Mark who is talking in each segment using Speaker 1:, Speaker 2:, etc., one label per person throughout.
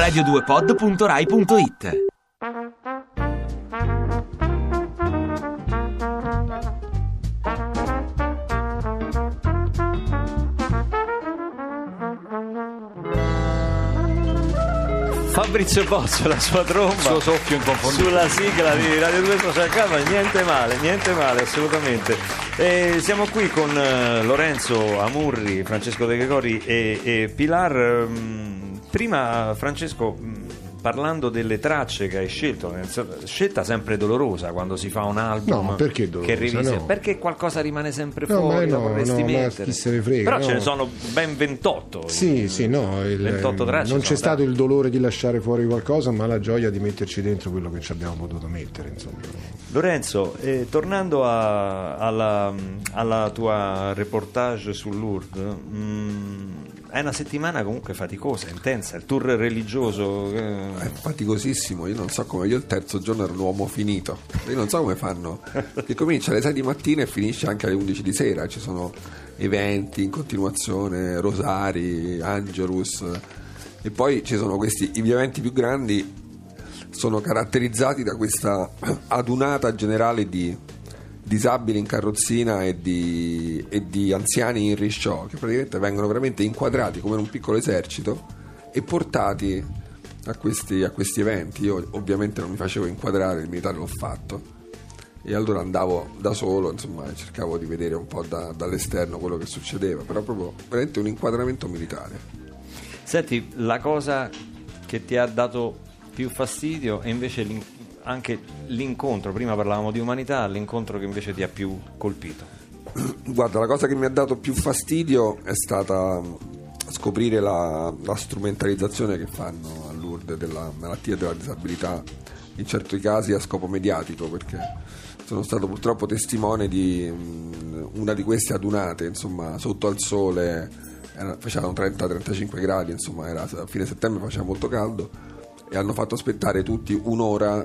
Speaker 1: radio2pod.rai.it
Speaker 2: Fabrizio Bozzo, la sua tromba.
Speaker 3: Il suo soffio inconfondibile.
Speaker 2: Sulla sigla di Radio 2 Social Club, niente male, niente male, assolutamente. E siamo qui con eh, Lorenzo Amurri, Francesco De Gregori e, e Pilar. Mm, Prima, Francesco, mm, parlando delle tracce che hai scelto, scelta sempre dolorosa quando si fa un album.
Speaker 4: No, perché dolorosa?
Speaker 2: Che rivisi-
Speaker 4: No.
Speaker 2: Perché qualcosa rimane sempre
Speaker 4: No,
Speaker 2: fuori,
Speaker 4: no,
Speaker 2: vorresti
Speaker 4: no, ma
Speaker 2: mettere.
Speaker 4: chi se ne frega,
Speaker 2: Però ce
Speaker 4: no.
Speaker 2: ne sono ben 28.
Speaker 4: Sì, sì, no, il-
Speaker 2: 28 tracce
Speaker 4: non c'è stato
Speaker 2: tante.
Speaker 4: il dolore di lasciare fuori qualcosa, ma la gioia di metterci dentro quello che ci abbiamo potuto mettere, insomma.
Speaker 2: Lorenzo, eh, tornando a- alla, alla tua reportage su Lourdes, mm, è una settimana comunque faticosa, intensa, il tour religioso. eh,
Speaker 5: È faticosissimo, io non so come, io il terzo giorno ero un uomo finito, io non so come fanno, che comincia alle 6 di mattina e finisce anche alle 11 di sera, ci sono eventi in continuazione, rosari, angelus, e poi ci sono questi, gli eventi più grandi sono caratterizzati da questa adunata generale di disabili in carrozzina e di, e di anziani in risciò che praticamente vengono veramente inquadrati come in un piccolo esercito e portati a questi, a questi eventi. Io ovviamente non mi facevo inquadrare, il militare l'ho fatto e allora andavo da solo, insomma cercavo di vedere un po' da- dall'esterno quello che succedeva, però proprio veramente un inquadramento militare.
Speaker 2: Senti, la cosa che ti ha dato più fastidio è invece l'in- anche l'incontro, prima parlavamo di umanità, l'incontro che invece ti ha più colpito.
Speaker 5: Guarda, la cosa che mi ha dato più fastidio è stata mh, scoprire la, la strumentalizzazione che fanno a Lourdes della malattia e della disabilità, in certi casi a scopo mediatico, perché sono stato purtroppo testimone di mh, una di queste adunate, insomma, sotto al sole, facevano 30-35 gradi, insomma, era, a fine settembre faceva molto caldo, e hanno fatto aspettare tutti un'ora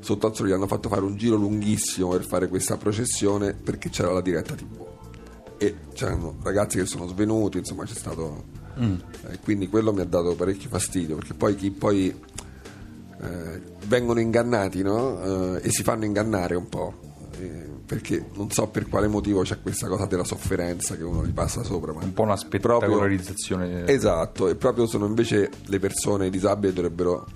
Speaker 5: sotto al sole, gli hanno fatto fare un giro lunghissimo per fare questa processione perché c'era la diretta tv e c'erano ragazzi che sono svenuti insomma c'è stato eh, quindi quello mi ha dato parecchio fastidio perché poi chi poi eh, vengono ingannati no? Eh, e si fanno ingannare un po' eh, perché non so per quale motivo c'è questa cosa della sofferenza che uno gli passa sopra ma
Speaker 3: Un po' una spettacolarizzazione.
Speaker 5: Esatto, e proprio sono invece le persone disabili dovrebbero,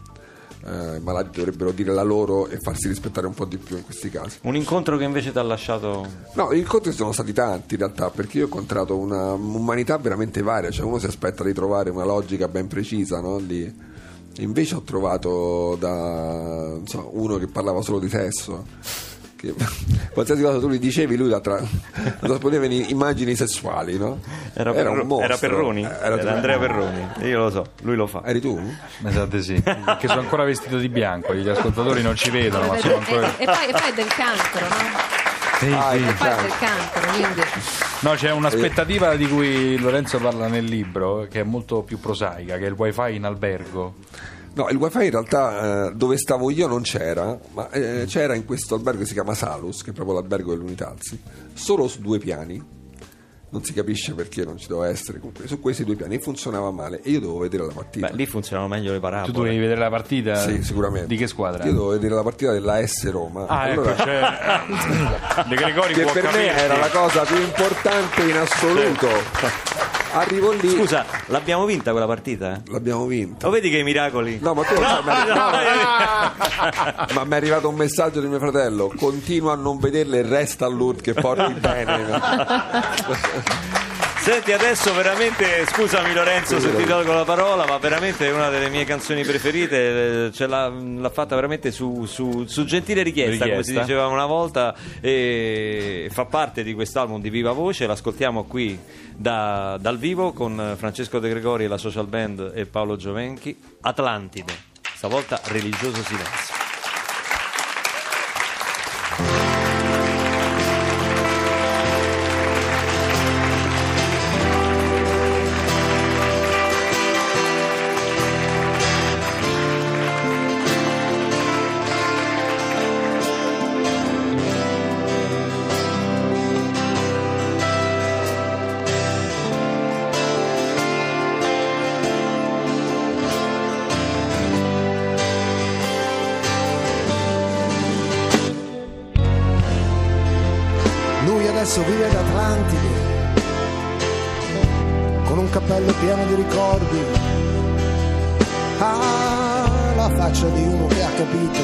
Speaker 5: eh, malati dovrebbero dire la loro e farsi rispettare un po' di più in questi casi.
Speaker 2: Un incontro che invece ti ha lasciato...
Speaker 5: No, gli incontri sono stati tanti in realtà, perché io ho incontrato una umanità veramente varia, cioè uno si aspetta di trovare una logica ben precisa, no? Lì. Invece ho trovato da so, uno che parlava solo di sesso. Che, qualsiasi cosa tu gli dicevi, lui la, tra, la trasponeva in immagini sessuali, no?
Speaker 2: Era,
Speaker 5: un
Speaker 2: Perro-
Speaker 5: mostro.
Speaker 2: era Perroni?
Speaker 5: Era
Speaker 2: Era, Andrea Perroni, io lo so, lui lo fa.
Speaker 5: Eri tu?
Speaker 3: Di sì. Che sono ancora vestito di bianco. Gli ascoltatori non ci vedono, ma sono
Speaker 6: e,
Speaker 3: ancora.
Speaker 6: e poi, e poi è del cancro, no?
Speaker 3: Sì,
Speaker 5: Ah,
Speaker 3: sì.
Speaker 6: del cancro, quindi
Speaker 3: No, c'è un'aspettativa di cui Lorenzo parla nel libro che è molto più prosaica, che è il wifi in albergo.
Speaker 5: No, il wifi in realtà eh, dove stavo io non c'era, ma eh, c'era in questo albergo che si chiama Salus, che è proprio l'albergo dell'Unitalsi, solo su due piani. Non si capisce perché non ci doveva essere, comunque su questi due piani funzionava male e io dovevo vedere la partita.
Speaker 2: Beh, lì funzionano meglio le
Speaker 3: Tu
Speaker 2: parabole.
Speaker 3: dovevi vedere la partita?
Speaker 5: Sì, sicuramente.
Speaker 3: Di che squadra?
Speaker 5: Io dovevo vedere la partita della S Roma.
Speaker 3: Ah,
Speaker 5: Allora,
Speaker 3: ecco, cioè, De Gregori
Speaker 5: che
Speaker 3: può
Speaker 5: per me
Speaker 3: capirti.
Speaker 5: era la cosa più importante in assoluto. Arrivo lì,
Speaker 2: Scusa, l'abbiamo vinta quella partita? eh?
Speaker 5: l'abbiamo vinta.
Speaker 2: Lo vedi che i miracoli?
Speaker 5: No, ma tu lo sai, ma- no, ma- ma mi è arrivato un messaggio di mio fratello: continua a non vederle e resta a Lourdes che porti bene.
Speaker 2: Senti, adesso veramente, scusami Lorenzo se ti tolgo la parola, ma veramente è una delle mie canzoni preferite, eh, ce l'ha, l'ha fatta veramente su, su- su gentile richiesta, come si
Speaker 3: Richiesta.
Speaker 2: diceva una volta, e fa parte di quest'album di Viva Voce, l'ascoltiamo qui da- dal vivo con Francesco De Gregori e la social band e Paolo Giovenchi, Atlantide, stavolta religioso silenzio.
Speaker 1: Adesso vive ad Atlantide, con un cappello pieno di ricordi. Ha la faccia di uno che ha capito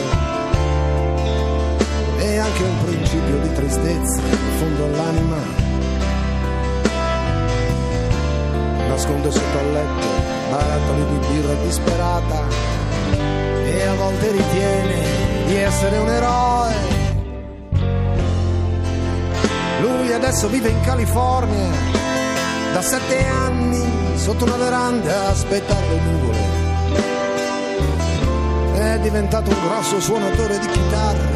Speaker 1: e anche un principio di tristezza in fondo all'anima. Nasconde sotto al letto barattoli di birra disperata e a volte ritiene di essere un eroe. Lui adesso vive in California, da sette anni sotto una veranda a aspettare le nuvole. È diventato un grosso suonatore di chitarre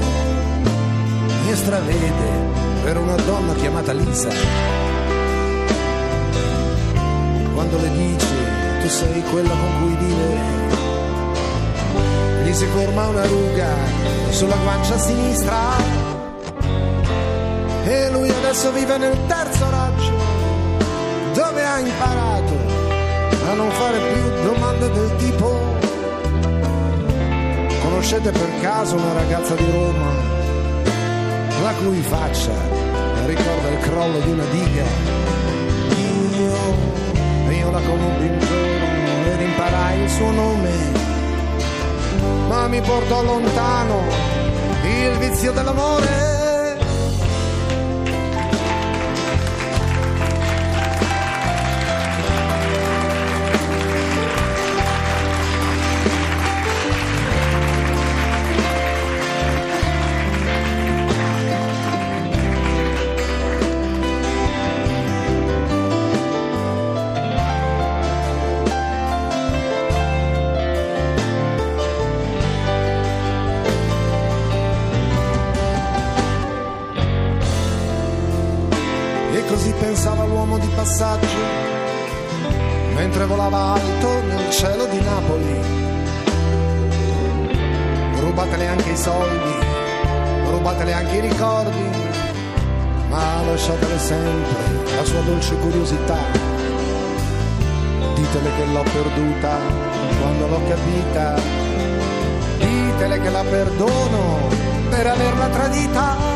Speaker 1: e stravede per una donna chiamata Lisa. Quando le dici tu sei quella con cui vive, gli si forma una ruga sulla guancia sinistra e lui adesso vive nel terzo raggio dove ha imparato a non fare più domande del tipo conoscete per caso una ragazza di Roma? La cui faccia ricorda il crollo di una diga. Io, io la conobbi intorno ed imparai il suo nome ma mi portò lontano il vizio dell'amore passaggio, mentre volava alto nel cielo di Napoli. Rubatele anche i soldi, rubatele anche i ricordi, ma lasciatele sempre la sua dolce curiosità. Ditele che l'ho perduta quando l'ho capita, ditele che la perdono per averla tradita.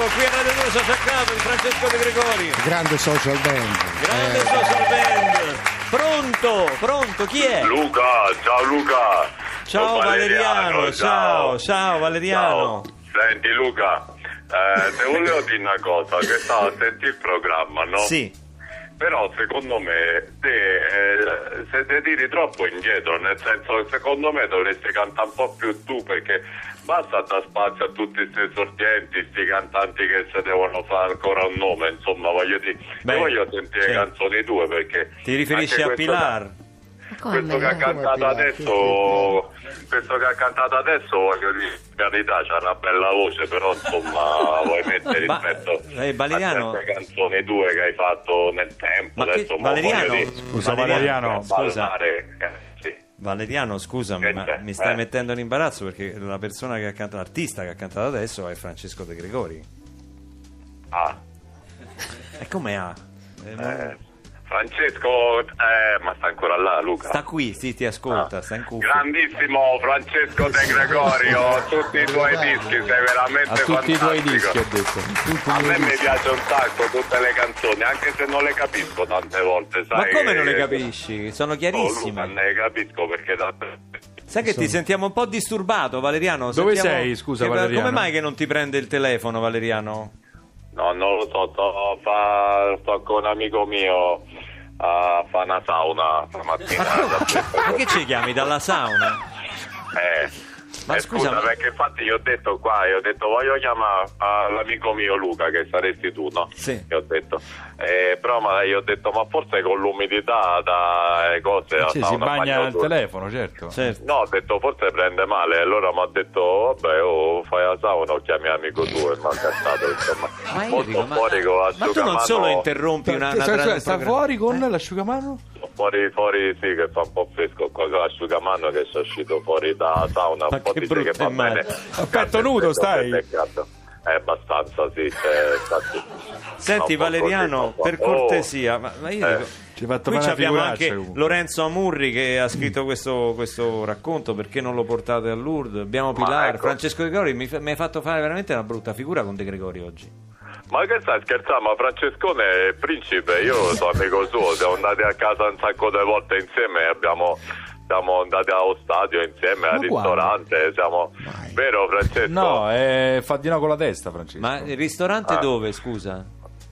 Speaker 2: Vivo qui a Radio 2 Social Club di Francesco De Gregori.
Speaker 4: Grande social band.
Speaker 2: Grande
Speaker 4: Eh,
Speaker 2: social band. Pronto, pronto, chi è?
Speaker 7: Luca, ciao Luca.
Speaker 2: Ciao
Speaker 7: Sono
Speaker 2: Valeriano, ciao, ciao Valeriano.
Speaker 7: Ciao. Senti Luca, eh, te volevo dire una cosa, che stavo a sentire il programma, no?
Speaker 2: Sì,
Speaker 7: Però secondo me te, eh, se ti tiri troppo indietro, nel senso che secondo me dovresti cantare un po' più tu perché basta dar spazio a tutti questi esordienti, questi cantanti che si devono fare ancora un nome, insomma voglio dire,
Speaker 2: Beh,
Speaker 7: io voglio sentire
Speaker 2: sì.
Speaker 7: canzoni tue perché...
Speaker 2: ti riferisci a Pilar?
Speaker 6: Come?
Speaker 7: questo che ha cantato adesso questo che ha cantato adesso voglio dire in realtà c'ha una bella voce però insomma vuoi mettere
Speaker 2: Ma-
Speaker 7: rispetto
Speaker 2: eh, Valeriano-
Speaker 7: a canzoni tue che hai fatto nel tempo
Speaker 2: Ma che-
Speaker 7: adesso mo
Speaker 2: Valeriano,
Speaker 7: voglio dire,
Speaker 3: Scusa, Valeriano,
Speaker 2: scusa.
Speaker 7: eh.
Speaker 2: Valeriano, scusami,
Speaker 7: Che
Speaker 2: ma mi stai
Speaker 7: Eh.
Speaker 2: mettendo in imbarazzo perché la persona che ha cantato, l'artista che ha cantato adesso è Francesco De Gregori.
Speaker 7: ah,
Speaker 2: E come ha? Eh,
Speaker 7: eh, Francesco eh, ma sta ancora là Luca
Speaker 2: Sta qui, sì, ti ascolta,
Speaker 7: Ah.
Speaker 2: sta in cuffia.
Speaker 7: grandissimo Francesco De Gregorio tutti i tuoi dischi sei veramente
Speaker 3: A tutti i tuoi
Speaker 7: fantastico.
Speaker 3: dischi ho detto.
Speaker 7: A me mi piace un sacco tutte le canzoni, anche se non le capisco tante volte, sai?
Speaker 2: Ma come non le capisci? Sono
Speaker 7: Oh, Luca,
Speaker 2: chiarissime.
Speaker 7: ne capisco perché da...
Speaker 2: Sai che ti sentiamo un po' disturbato, Valeriano?
Speaker 3: Dove
Speaker 2: Sentiamo-
Speaker 3: sei, scusa,
Speaker 2: che-
Speaker 3: Valeriano?
Speaker 2: Come mai che non ti prende il telefono, Valeriano?
Speaker 7: No, non lo so, sto, sto con un amico mio a fare una sauna stamattina.
Speaker 2: Ma che ci chiami dalla sauna?
Speaker 7: eh,
Speaker 2: Ma
Speaker 7: Eh,
Speaker 2: scusa, ma-
Speaker 7: perché infatti io ho detto qua, io ho detto voglio chiamare all'amico mio Luca, che saresti tu, no?
Speaker 2: Sì.
Speaker 7: Io ho detto, eh, però ma io ho detto, ma forse con l'umidità da eh, cose
Speaker 3: Sì, si bagna il telefono, certo.
Speaker 2: Certo.
Speaker 7: No, ho detto forse prende male, allora mi ha detto vabbè oh, fai la sauna o chiami amico tuo e mi ha cazzato insomma.
Speaker 2: Ma io
Speaker 7: Molto
Speaker 2: dico, ma,
Speaker 7: fuori con
Speaker 2: ma tu non solo interrompi una, una
Speaker 3: Cioè,
Speaker 2: tra-
Speaker 3: cioè,
Speaker 2: un
Speaker 3: sta fuori con l'asciugamano?
Speaker 7: Fuori, fuori sì che fa un po' fresco qua con l'asciugamano che sono uscito fuori da sauna
Speaker 2: Ma
Speaker 7: un po'
Speaker 2: che
Speaker 7: dice che va
Speaker 2: immagine.
Speaker 7: bene
Speaker 3: A petto nudo stai?
Speaker 7: è abbastanza sì infatti.
Speaker 2: Senti Valeriano,
Speaker 7: così,
Speaker 2: per cortesia, ma, ma io
Speaker 7: Eh.
Speaker 2: dico,
Speaker 3: Ci hai fatto
Speaker 2: qui abbiamo anche
Speaker 3: comunque.
Speaker 2: Lorenzo Amurri che ha scritto questo, questo racconto, perché non lo portate a Lourdes? Abbiamo Pilar,
Speaker 7: ecco.
Speaker 2: Francesco De Gregori, mi, mi hai fatto fare veramente una brutta figura con De Gregori oggi.
Speaker 7: Ma che stai scherzando? Ma Francescone è principe, io sono amico suo, siamo andati a casa un sacco di volte insieme, abbiamo, siamo andati allo stadio insieme, al
Speaker 3: Ma
Speaker 7: ristorante, siamo... Vero Francesco?
Speaker 3: No, eh, fa di no con la testa, Francesco.
Speaker 2: Ma il ristorante
Speaker 7: Ah.
Speaker 2: dove, scusa?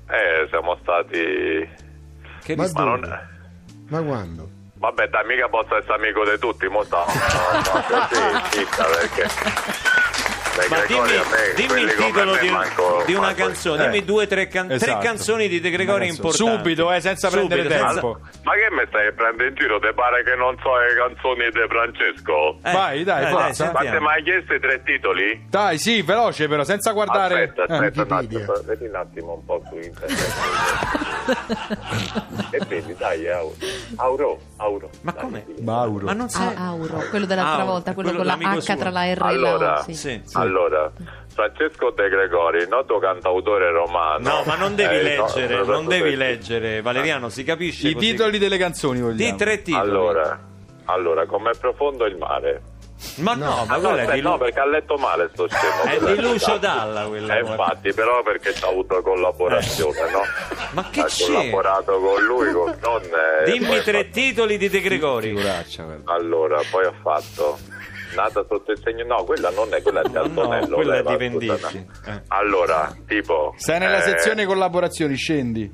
Speaker 7: Eh, siamo stati...
Speaker 2: Che
Speaker 4: Ma
Speaker 7: Ma non...
Speaker 4: Ma quando?
Speaker 7: Vabbè, dai, mica posso essere amico di tutti, mo sta... Sì, zitta, perché...
Speaker 2: Ma dimmi, dimmi il titolo di,
Speaker 7: manco-
Speaker 2: di una
Speaker 7: manco-
Speaker 2: canzone,
Speaker 3: Eh.
Speaker 2: dimmi due o tre, can- tre
Speaker 3: Esatto.
Speaker 2: canzoni di De Gregori
Speaker 3: Una canzone.
Speaker 2: importanti.
Speaker 3: Subito, eh, senza prendere
Speaker 2: Subito,
Speaker 3: tempo.
Speaker 7: Ma che mi stai prendendo in giro? Te pare che non so le canzoni di Francesco?
Speaker 2: Eh,
Speaker 3: Vai, dai,
Speaker 2: dai,
Speaker 3: forza.
Speaker 7: Ma te mi hai chiesto i tre titoli?
Speaker 3: Dai, sì, veloce però, senza guardare...
Speaker 7: Aspetta, aspetta un attimo, vedi un attimo un po' su internet. e vedi, dai, Auro. Auro, Auro.
Speaker 2: Ma
Speaker 7: dai,
Speaker 2: come?
Speaker 7: sì.
Speaker 3: Mauro.
Speaker 2: Ma non sai...
Speaker 6: Ah, Auro, quello dell'altra
Speaker 2: Auro,
Speaker 6: volta, quello,
Speaker 2: quello
Speaker 6: con la H
Speaker 2: suo.
Speaker 6: tra la R
Speaker 7: Allora,
Speaker 6: e la O. Sì.
Speaker 2: Sì.
Speaker 7: Allora, Francesco De Gregori, noto cantautore romano.
Speaker 2: No, ma non devi
Speaker 7: Eh,
Speaker 2: leggere,
Speaker 7: no,
Speaker 2: non devi leggere, Valeriano, si capisce
Speaker 3: I
Speaker 2: così.
Speaker 3: titoli delle canzoni vogliamo.
Speaker 2: Di tre titoli.
Speaker 7: Allora, allora, com'è profondo il mare?
Speaker 2: Ma no, ma
Speaker 7: no,
Speaker 2: quella è
Speaker 7: aspetta,
Speaker 2: di,
Speaker 7: no, perché ha letto male sto scemo.
Speaker 2: è di Lucio Dalla quella.
Speaker 7: Eh, infatti, però perché c'ha avuto collaborazione, no?
Speaker 2: Ma che
Speaker 7: ha
Speaker 2: c'è?
Speaker 7: collaborato con lui, con donne. e
Speaker 2: Dimmi
Speaker 7: ha
Speaker 2: tre
Speaker 7: fatto-
Speaker 2: titoli di De Gregori.
Speaker 7: Allora, poi ha fatto Nata sotto il segno. No, quella non è quella di
Speaker 2: No,
Speaker 7: Antonello.
Speaker 2: quella è
Speaker 7: leva,
Speaker 2: di Venditti.
Speaker 7: no.
Speaker 2: Eh.
Speaker 7: Allora, tipo.
Speaker 3: Sei nella
Speaker 7: eh,
Speaker 3: sezione collaborazioni, scendi.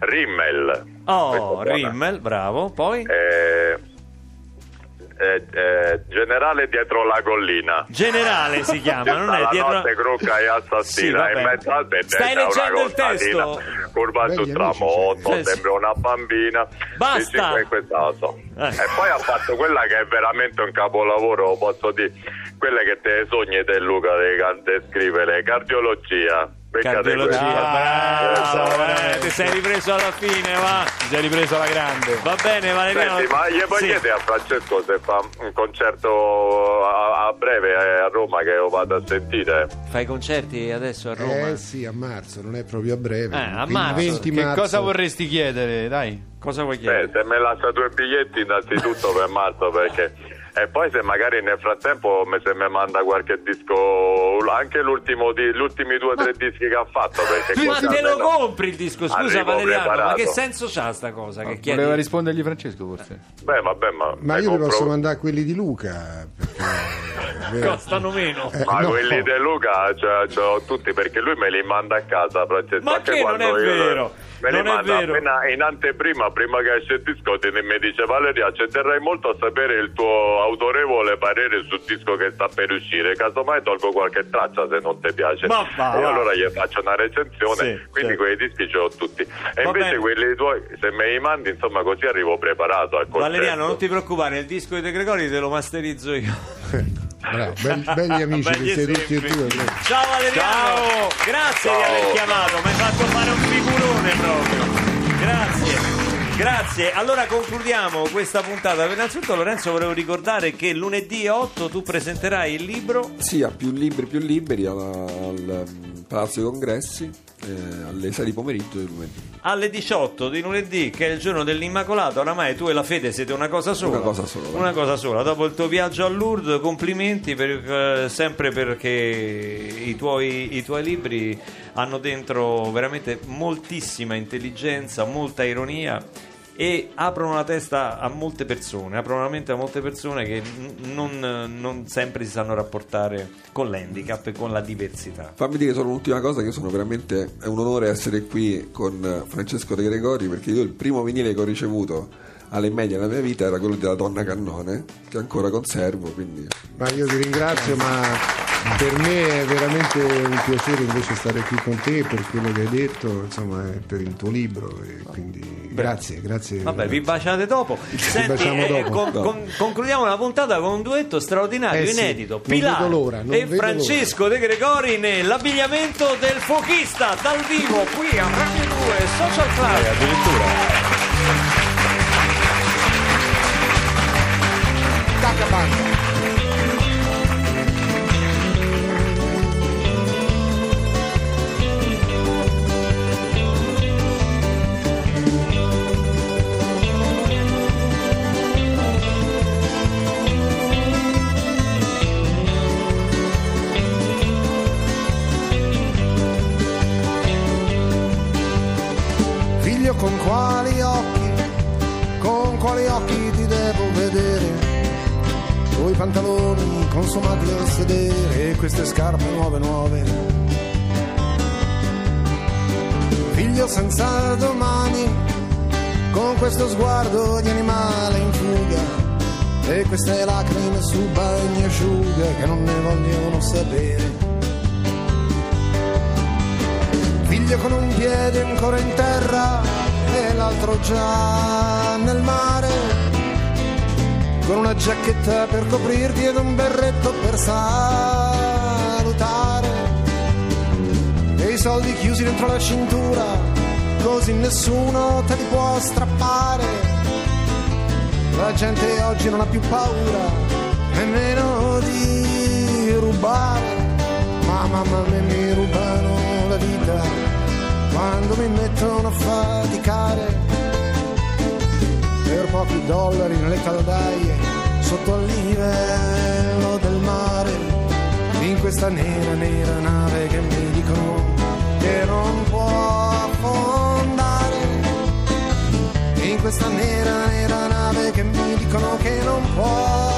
Speaker 7: Rimmel.
Speaker 2: Oh. Rimmel, bravo. Poi
Speaker 7: Eh, eh, eh, generale dietro la collina.
Speaker 2: Generale si chiama, non è
Speaker 7: la
Speaker 2: dietro
Speaker 7: notte crucca e
Speaker 2: Sì,
Speaker 7: assassina
Speaker 2: vabbè.
Speaker 7: in mezzo al
Speaker 2: Stai leggendo il testo?
Speaker 7: curva sul tramonto
Speaker 2: cioè.
Speaker 7: sembra una bambina
Speaker 2: Basta.
Speaker 7: La so.
Speaker 2: Eh.
Speaker 7: e poi ha fatto quella che è veramente un capolavoro posso dire quelle che te sogni te Luca le cante scrivere cardiologia
Speaker 2: Cardiologia, bravo,
Speaker 7: Eh,
Speaker 2: eh, ti sei ripreso alla fine, va.
Speaker 3: Ti sei ripreso alla grande.
Speaker 2: Va bene, Valeriano.
Speaker 7: Senti, ma gli puoi
Speaker 2: Sì.
Speaker 7: chiedere a Francesco se fa un concerto a, a breve eh, a Roma che lo vado a sentire?
Speaker 2: Fai concerti adesso a Roma?
Speaker 4: Eh sì, a marzo, non è proprio a breve.
Speaker 2: Eh, a marzo.
Speaker 4: 20
Speaker 3: Che
Speaker 4: marzo.
Speaker 3: cosa vorresti chiedere? Dai.
Speaker 2: Cosa vuoi chiedere?
Speaker 7: se me lascia due biglietti innanzitutto per marzo perché e poi se magari nel frattempo me- se mi manda qualche disco anche l'ultimo di, gli ultimi due o tre dischi che ha fatto perché
Speaker 2: Ma te lo compri il disco, scusa Valeriano, ma
Speaker 7: preparato.
Speaker 2: che senso c'ha sta cosa che chiedi?
Speaker 3: Voleva rispondergli Francesco forse.
Speaker 7: beh vabbè ma,
Speaker 4: Ma io vi
Speaker 7: compro-
Speaker 4: posso mandare quelli di Luca. Perché,
Speaker 2: Costano meno.
Speaker 4: Eh,
Speaker 7: ma
Speaker 4: no.
Speaker 7: quelli di Luca cioè, l'ho tutti perché lui me li manda a casa Francesco
Speaker 2: Ma
Speaker 7: anche
Speaker 2: che non
Speaker 7: quando
Speaker 2: è
Speaker 7: io-
Speaker 2: vero?
Speaker 7: me li
Speaker 2: Non è
Speaker 7: manda
Speaker 2: vero.
Speaker 7: appena in anteprima prima che esce il disco te ne- mi dice Valeria ci terrei molto a sapere il tuo autorevole parere sul disco che sta per uscire casomai tolgo qualche traccia se non ti piace
Speaker 2: Ma va,
Speaker 7: e
Speaker 2: va.
Speaker 7: allora gli faccio una recensione
Speaker 2: Sì,
Speaker 7: quindi
Speaker 2: certo.
Speaker 7: quei dischi ce l'ho tutti e
Speaker 2: Va
Speaker 7: invece
Speaker 2: bene.
Speaker 7: quelli tuoi se me li mandi insomma così arrivo preparato al concerto
Speaker 2: Valeriano, non ti preoccupare, il disco di De Gregori te lo masterizzo io.
Speaker 4: bravo, belli, belli amici
Speaker 2: Belli
Speaker 4: che siete tutti e due.
Speaker 2: Ciao Valeriano! Grazie di
Speaker 7: Ciao.
Speaker 2: aver chiamato, mi hai fatto fare un figurone proprio. Grazie. Grazie, allora concludiamo questa puntata. Innanzitutto Lorenzo volevo ricordare che lunedì 8 tu presenterai il libro
Speaker 5: Sì, a più libri, più liberi alla- al Palazzo dei Congressi eh, alle 6 di pomeriggio di lunedì.
Speaker 2: alle 18 di lunedì, che è il giorno dell'Immacolato. Oramai tu e la fede siete una cosa sola.
Speaker 5: Una cosa sola.
Speaker 2: Una cosa sola. Dopo il tuo viaggio a Lourdes, complimenti per, eh, sempre perché i tuoi, i tuoi libri hanno dentro veramente moltissima intelligenza, molta ironia. E aprono la testa a molte persone, aprono la mente a molte persone che n- non, non sempre si sanno rapportare con l'handicap e con la diversità.
Speaker 5: Fammi dire solo un'ultima cosa che sono veramente è un onore essere qui con Francesco De Gregori perché io il primo vinile che ho ricevuto alle medie nella mia vita era quello della donna cannone, che ancora conservo, quindi
Speaker 4: Ma io ti ringrazio, ma per me è veramente un piacere invece stare qui con te per quello che hai detto, insomma, per il tuo libro. E quindi grazie, grazie.
Speaker 2: Vabbè, vi baciate dopo. Senti,
Speaker 4: baciamo
Speaker 2: eh,
Speaker 4: dopo.
Speaker 2: con- con- concludiamo la puntata con un duetto straordinario,
Speaker 4: Eh sì,
Speaker 2: inedito.
Speaker 4: non
Speaker 2: Pilar
Speaker 4: l'ora,
Speaker 2: e Francesco De Gregori nell'abbigliamento del fuochista dal vivo qui a Radio 2 Social Club.
Speaker 3: Eh, addirittura.
Speaker 1: Pantaloni consumati al sedere e queste scarpe nuove nuove. Figlio senza domani, con questo sguardo di animale in fuga. E queste lacrime su bagni asciughe che non ne vogliono sapere. Figlio con un piede ancora in terra e l'altro già nel mare. Con una giacchetta per coprirti ed un berretto per salutare. E i soldi chiusi dentro la cintura, così nessuno te li può strappare. La gente oggi non ha più paura nemmeno di rubare. Ma mamma mia mi rubano la vita quando mi mettono a faticare per pochi dollari nelle caldaie sotto il livello del mare. In questa nera nera nave che mi dicono che non può affondare. In questa nera nera nave che mi dicono che non può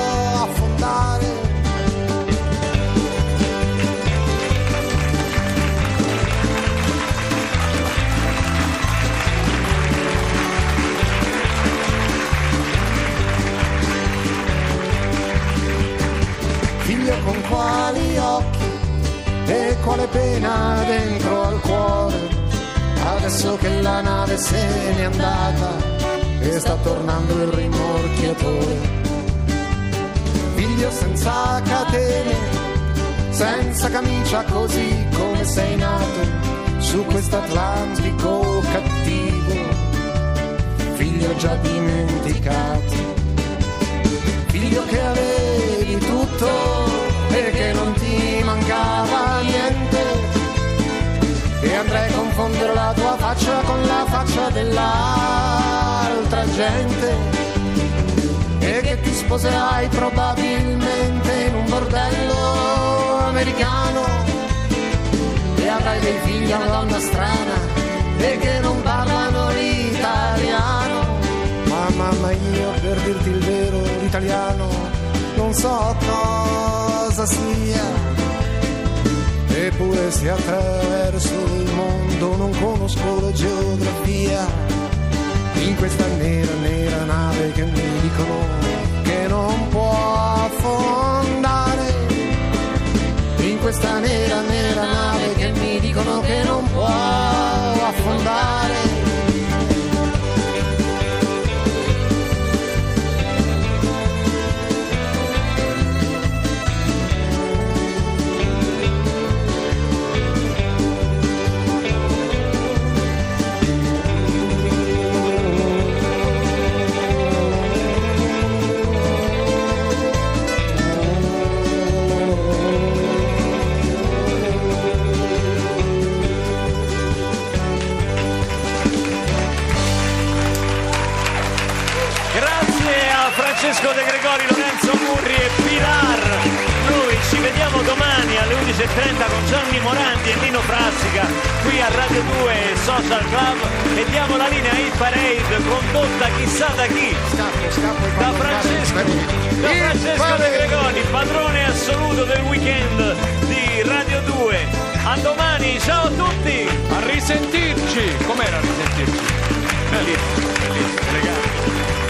Speaker 1: quale pena dentro al cuore. Adesso che la nave se n'è andata e sta tornando il rimorchiatore. Figlio senza catene senza camicia così come sei nato su quest'Atlantico cattivo. Figlio già dimenticato. Figlio che avevi tutto che non ti mancava niente. E andrei a confondere la tua faccia con la faccia dell'altra gente. E che ti sposerai probabilmente in un bordello americano. E avrai dei figli a una donna strana e che non parlano l'italiano. Ma mamma io per dirti il vero l'italiano non so cosa sia. Eppure se attraverso il mondo non conosco la geografia in questa nera nera nave che mi dicono che non può affondare in questa nera nera nave che mi dicono che non può affondare
Speaker 2: Morandi e Nino Frassica qui a Radio 2 Social Club e diamo la linea Hit Parade condotta chissà da chi.
Speaker 1: scappo scappo
Speaker 2: Da Francesco, da Francesco De. Gregori, padrone assoluto del weekend di Radio 2. A domani, ciao a tutti!
Speaker 3: A risentirci! Com'era a risentirci?
Speaker 2: Bellissimo, bellissimo, elegante.